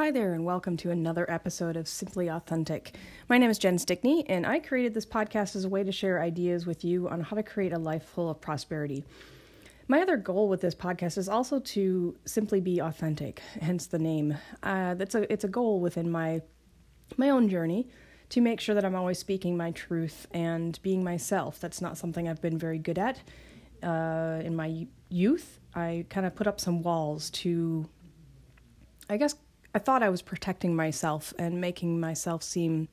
Hi there, and welcome to another episode of Simply Authentic. My name is Jen Stickney, and I created this podcast as a way to share ideas with you on how to create a life full of prosperity. My other goal with this podcast is also to simply be authentic, hence the name. Uh, that's a it's a goal within my my own journey to make sure that I'm always speaking my truth and being myself. That's not something I've been very good at uh, in my youth. I kind of put up some walls to, I guess, I thought I was protecting myself and making myself seem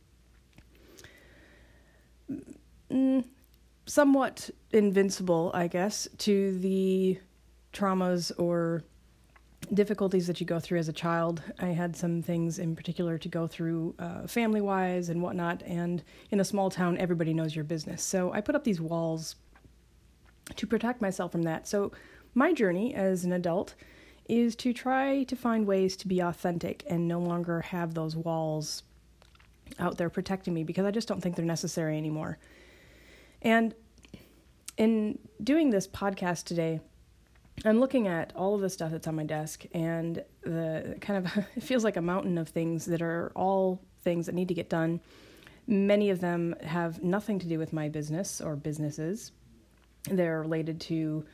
mm, somewhat invincible, I guess, to the traumas or difficulties that you go through as a child. I had some things in particular to go through uh, family wise and whatnot, and in a small town, everybody knows your business. So I put up these walls to protect myself from that. So my journey as an adult is to try to find ways to be authentic and no longer have those walls out there protecting me because I just don't think they're necessary anymore. And in doing this podcast today, I'm looking at all of the stuff that's on my desk and the kind of it feels like a mountain of things that are all things that need to get done. Many of them have nothing to do with my business or businesses. They're related to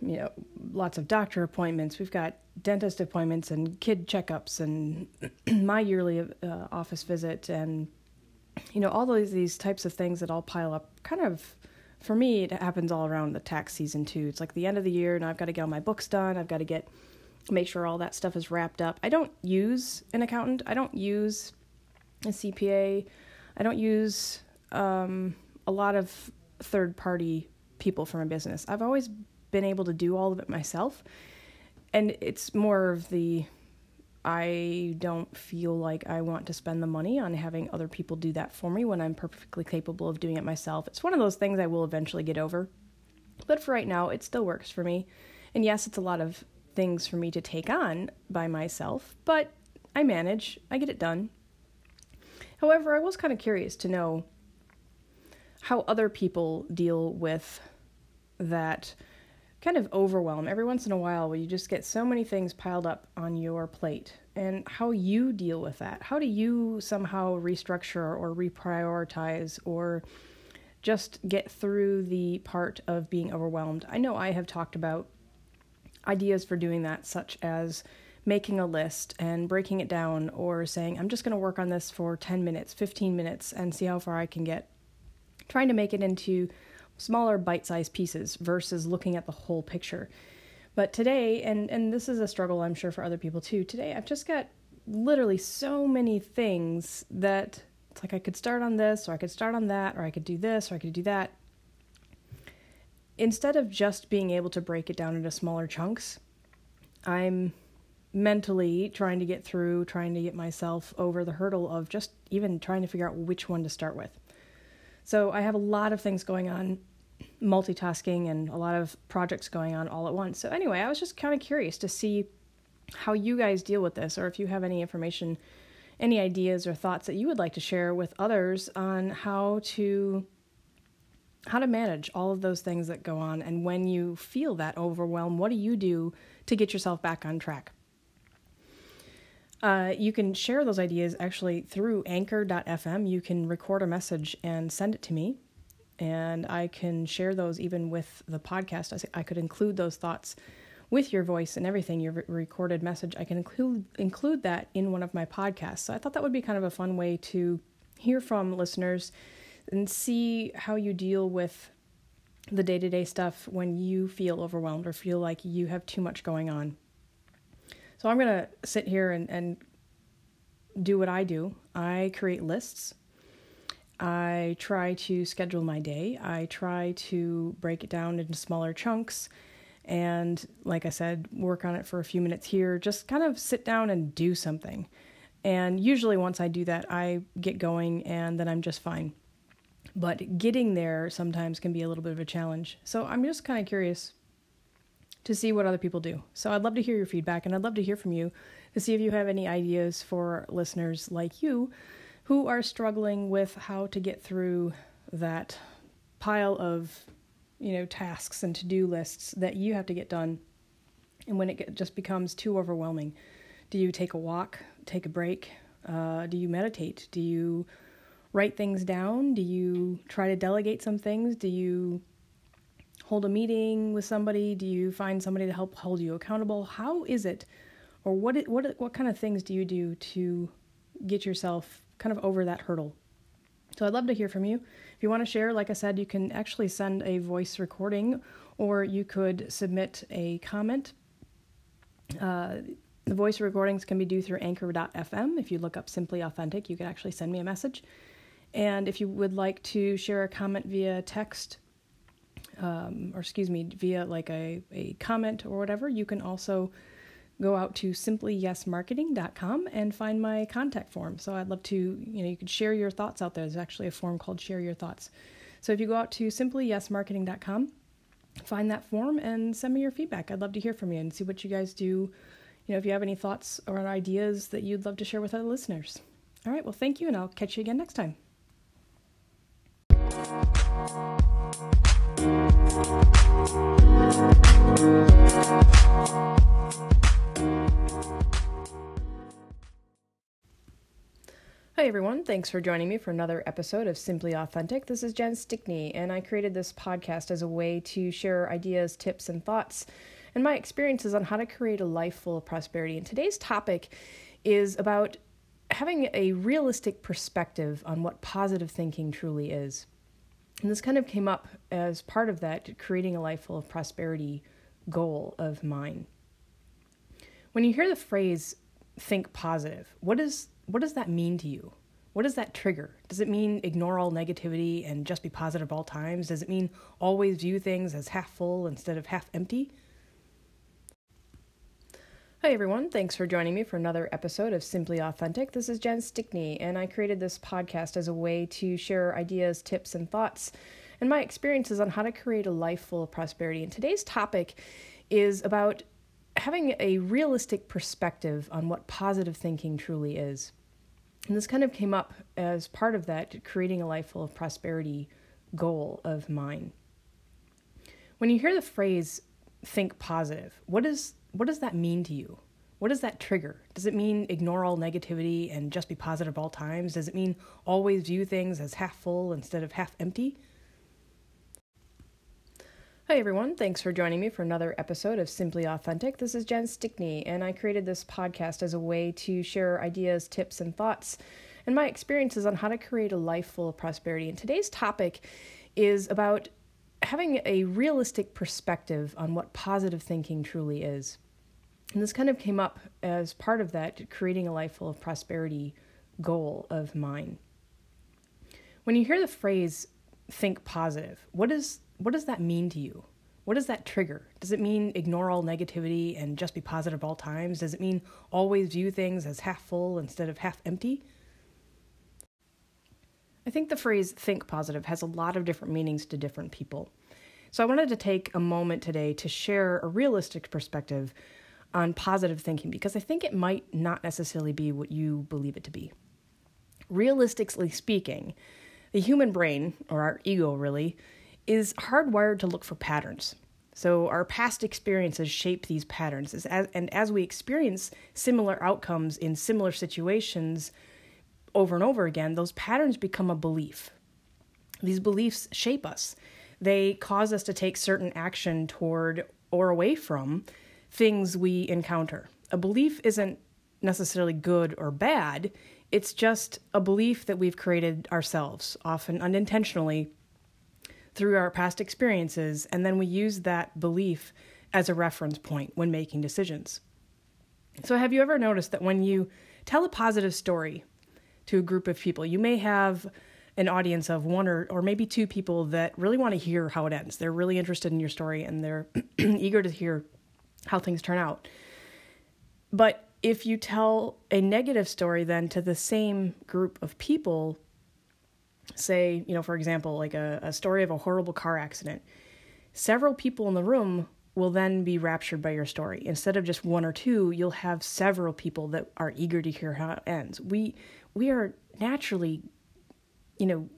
you know, lots of doctor appointments. We've got dentist appointments and kid checkups and my yearly uh, office visit and you know all those these types of things that all pile up. Kind of for me, it happens all around the tax season too. It's like the end of the year, and I've got to get all my books done. I've got to get make sure all that stuff is wrapped up. I don't use an accountant. I don't use a CPA. I don't use um, a lot of third party people for my business. I've always been able to do all of it myself. And it's more of the I don't feel like I want to spend the money on having other people do that for me when I'm perfectly capable of doing it myself. It's one of those things I will eventually get over. But for right now, it still works for me. And yes, it's a lot of things for me to take on by myself, but I manage, I get it done. However, I was kind of curious to know how other people deal with that kind of overwhelm every once in a while where you just get so many things piled up on your plate and how you deal with that. How do you somehow restructure or reprioritize or just get through the part of being overwhelmed? I know I have talked about ideas for doing that, such as making a list and breaking it down or saying, I'm just going to work on this for 10 minutes, 15 minutes, and see how far I can get. Trying to make it into smaller bite-sized pieces versus looking at the whole picture. But today, and and this is a struggle I'm sure for other people too. Today, I've just got literally so many things that it's like I could start on this, or I could start on that, or I could do this, or I could do that. Instead of just being able to break it down into smaller chunks, I'm mentally trying to get through, trying to get myself over the hurdle of just even trying to figure out which one to start with. So I have a lot of things going on multitasking and a lot of projects going on all at once. So, anyway, I was just kind of curious to see how you guys deal with this, or if you have any information, any ideas or thoughts that you would like to share with others on how to how to manage all of those things that go on and when you feel that overwhelm what do you do to get yourself back on track uh, you can share those ideas actually through anchor.fm you can record a message and send it to me and I can share those even with the podcast. I, could include those thoughts with your voice and everything, your re- recorded message. I can include include that in one of my podcasts. So I thought that would be kind of a fun way to hear from listeners and see how you deal with the day to day stuff when you feel overwhelmed or feel like you have too much going on. So I'm going to sit here and, and do what I do. I create lists I try to schedule my day. I try to break it down into smaller chunks and, like I said, work on it for a few minutes here. Just kind of sit down and do something. And usually, once I do that, I get going and then I'm just fine. But getting there sometimes can be a little bit of a challenge. So I'm just kind of curious to see what other people do. So I'd love to hear your feedback and I'd love to hear from you to see if you have any ideas for listeners like you who are struggling with how to get through that pile of you know tasks and to-do lists that you have to get done and when it just becomes too overwhelming Do you take a walk, take a break? Uh, do you meditate? Do you write things down? Do you try to delegate some things? Do you hold a meeting with somebody? Do you find somebody to help hold you accountable? How is it, or what it, what what kind of things do you do to get yourself kind of over that hurdle? So I'd love to hear from you. If you want to share, like I said, you can actually send a voice recording, or you could submit a comment. Uh, the voice recordings can be due through anchor.fm. If you look up Simply Authentic, you can actually send me a message. And if you would like to share a comment via text, um, or excuse me, via like a, a comment or whatever, you can also go out to simplyyesmarketing.com and find my contact form. So I'd love to, you know, you could share your thoughts out there. There's actually a form called Share Your Thoughts. So if you go out to simplyyesmarketing.com, find that form and send me your feedback. I'd love to hear from you and see what you guys do you know, if you have any thoughts or ideas that you'd love to share with other listeners. All right, well, thank you, and I'll catch you again next time. Hi, everyone. Thanks for joining me for another episode of Simply Authentic. This is Jen Stickney, and I created this podcast as a way to share ideas, tips, and thoughts and my experiences on how to create a life full of prosperity. And today's topic is about having a realistic perspective on what positive thinking truly is. And this kind of came up as part of that creating a life full of prosperity goal of mine. When you hear the phrase think positive, what is what does that mean to you? What does that trigger? Does it mean ignore all negativity and just be positive all times? Does it mean always view things as half full instead of half empty? Hi, everyone. Thanks for joining me for another episode of Simply Authentic. This is Jen Stickney, and I created this podcast as a way to share ideas, tips, and thoughts and my experiences on how to create a life full of prosperity. And today's topic is about having a realistic perspective on what positive thinking truly is. And this kind of came up as part of that creating a life full of prosperity goal of mine. When you hear the phrase think positive, what is what does that mean to you? What does that trigger? Does it mean ignore all negativity and just be positive all times? Does it mean always view things as half full instead of half empty? Hi, everyone. Thanks for joining me for another episode of Simply Authentic. This is Jen Stickney, and I created this podcast as a way to share ideas, tips, and thoughts and my experiences on how to create a life full of prosperity. And today's topic is about having a realistic perspective on what positive thinking truly is. And this kind of came up as part of that creating a life full of prosperity goal of mine. When you hear the phrase think positive, what is what does that mean to you? What does that trigger? Does it mean ignore all negativity and just be positive all times? Does it mean always view things as half full instead of half empty? I think the phrase think positive has a lot of different meanings to different people. So I wanted to take a moment today to share a realistic perspective on positive thinking because I think it might not necessarily be what you believe it to be. Realistically speaking, the human brain, or our ego really, is hardwired to look for patterns. So our past experiences shape these patterns, and as we experience similar outcomes in similar situations, over and over again, those patterns become a belief. These beliefs shape us. They cause us to take certain action toward or away from things we encounter. A belief isn't necessarily good or bad, it's just a belief that we've created ourselves, often unintentionally, through our past experiences, and then we use that belief as a reference point when making decisions. So, have you ever noticed that when you tell a positive story to a group of people. You may have an audience of one or, or maybe two people that really want to hear how it ends. They're really interested in your story and they're eager to hear how things turn out. But if you tell a negative story then to the same group of people, say, you know, for example, like a, a story of a horrible car accident, several people in the room will then be raptured by your story. Instead of just one or two, you'll have several people that are eager to hear how it ends. We we are naturally, you know,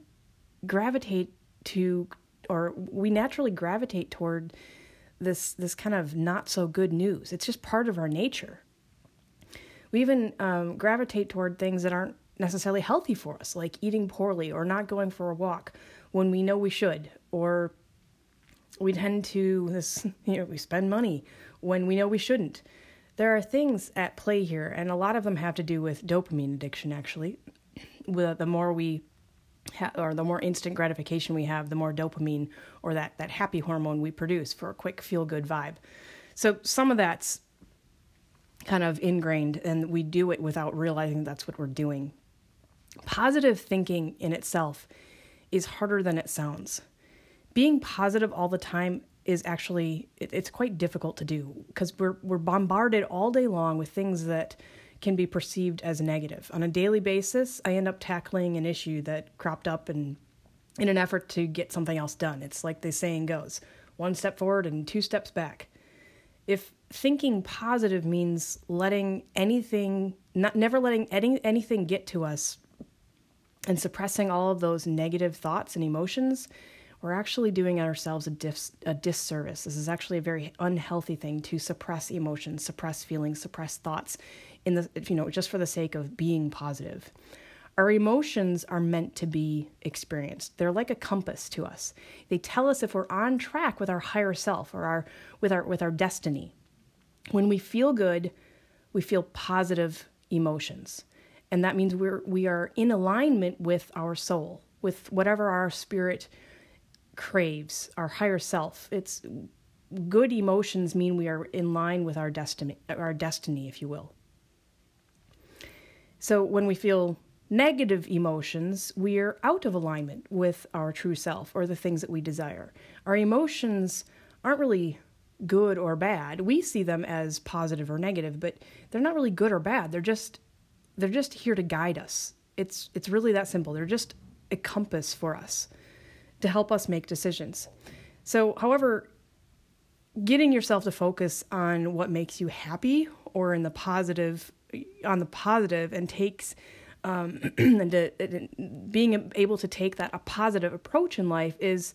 gravitate to, or we naturally gravitate toward this this kind of not so good news. It's just part of our nature. We even um, gravitate toward things that aren't necessarily healthy for us, like eating poorly or not going for a walk when we know we should, or we tend to this you know we spend money when we know we shouldn't. There are things at play here, and a lot of them have to do with dopamine addiction. Actually, the more we ha- or the more instant gratification we have, the more dopamine or that that happy hormone we produce for a quick feel good vibe. So some of that's kind of ingrained, and we do it without realizing that's what we're doing. Positive thinking in itself is harder than it sounds. Being positive all the time is actually it, it's quite difficult to do because we're we're bombarded all day long with things that can be perceived as negative. On a daily basis, I end up tackling an issue that cropped up and in an effort to get something else done. It's like the saying goes, one step forward and two steps back. If thinking positive means letting anything not never letting any, anything get to us and suppressing all of those negative thoughts and emotions, we're actually doing ourselves a, dis- a disservice. This is actually a very unhealthy thing to suppress emotions, suppress feelings, suppress thoughts in the you know just for the sake of being positive. Our emotions are meant to be experienced. They're like a compass to us. They tell us if we're on track with our higher self or our with our with our destiny. When we feel good, we feel positive emotions. And that means we're we are in alignment with our soul, with whatever our spirit craves, our higher self. It's good emotions mean we are in line with our destiny our destiny, if you will. So when we feel negative emotions, we are out of alignment with our true self or the things that we desire. Our emotions aren't really good or bad. We see them as positive or negative, but they're not really good or bad. They're just they're just here to guide us. It's it's really that simple. They're just a compass for us to help us make decisions. So, however, getting yourself to focus on what makes you happy or in the positive on the positive and takes um, and to, being able to take that a positive approach in life is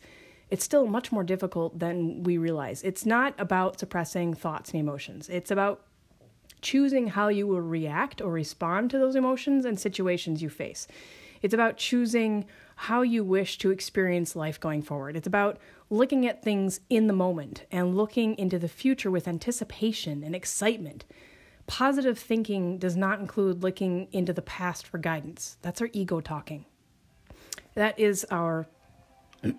it's still much more difficult than we realize. It's not about suppressing thoughts and emotions. It's about choosing how you will react or respond to those emotions and situations you face. It's about choosing how you wish to experience life going forward. It's about looking at things in the moment and looking into the future with anticipation and excitement. Positive thinking does not include looking into the past for guidance. That's our ego talking. That is our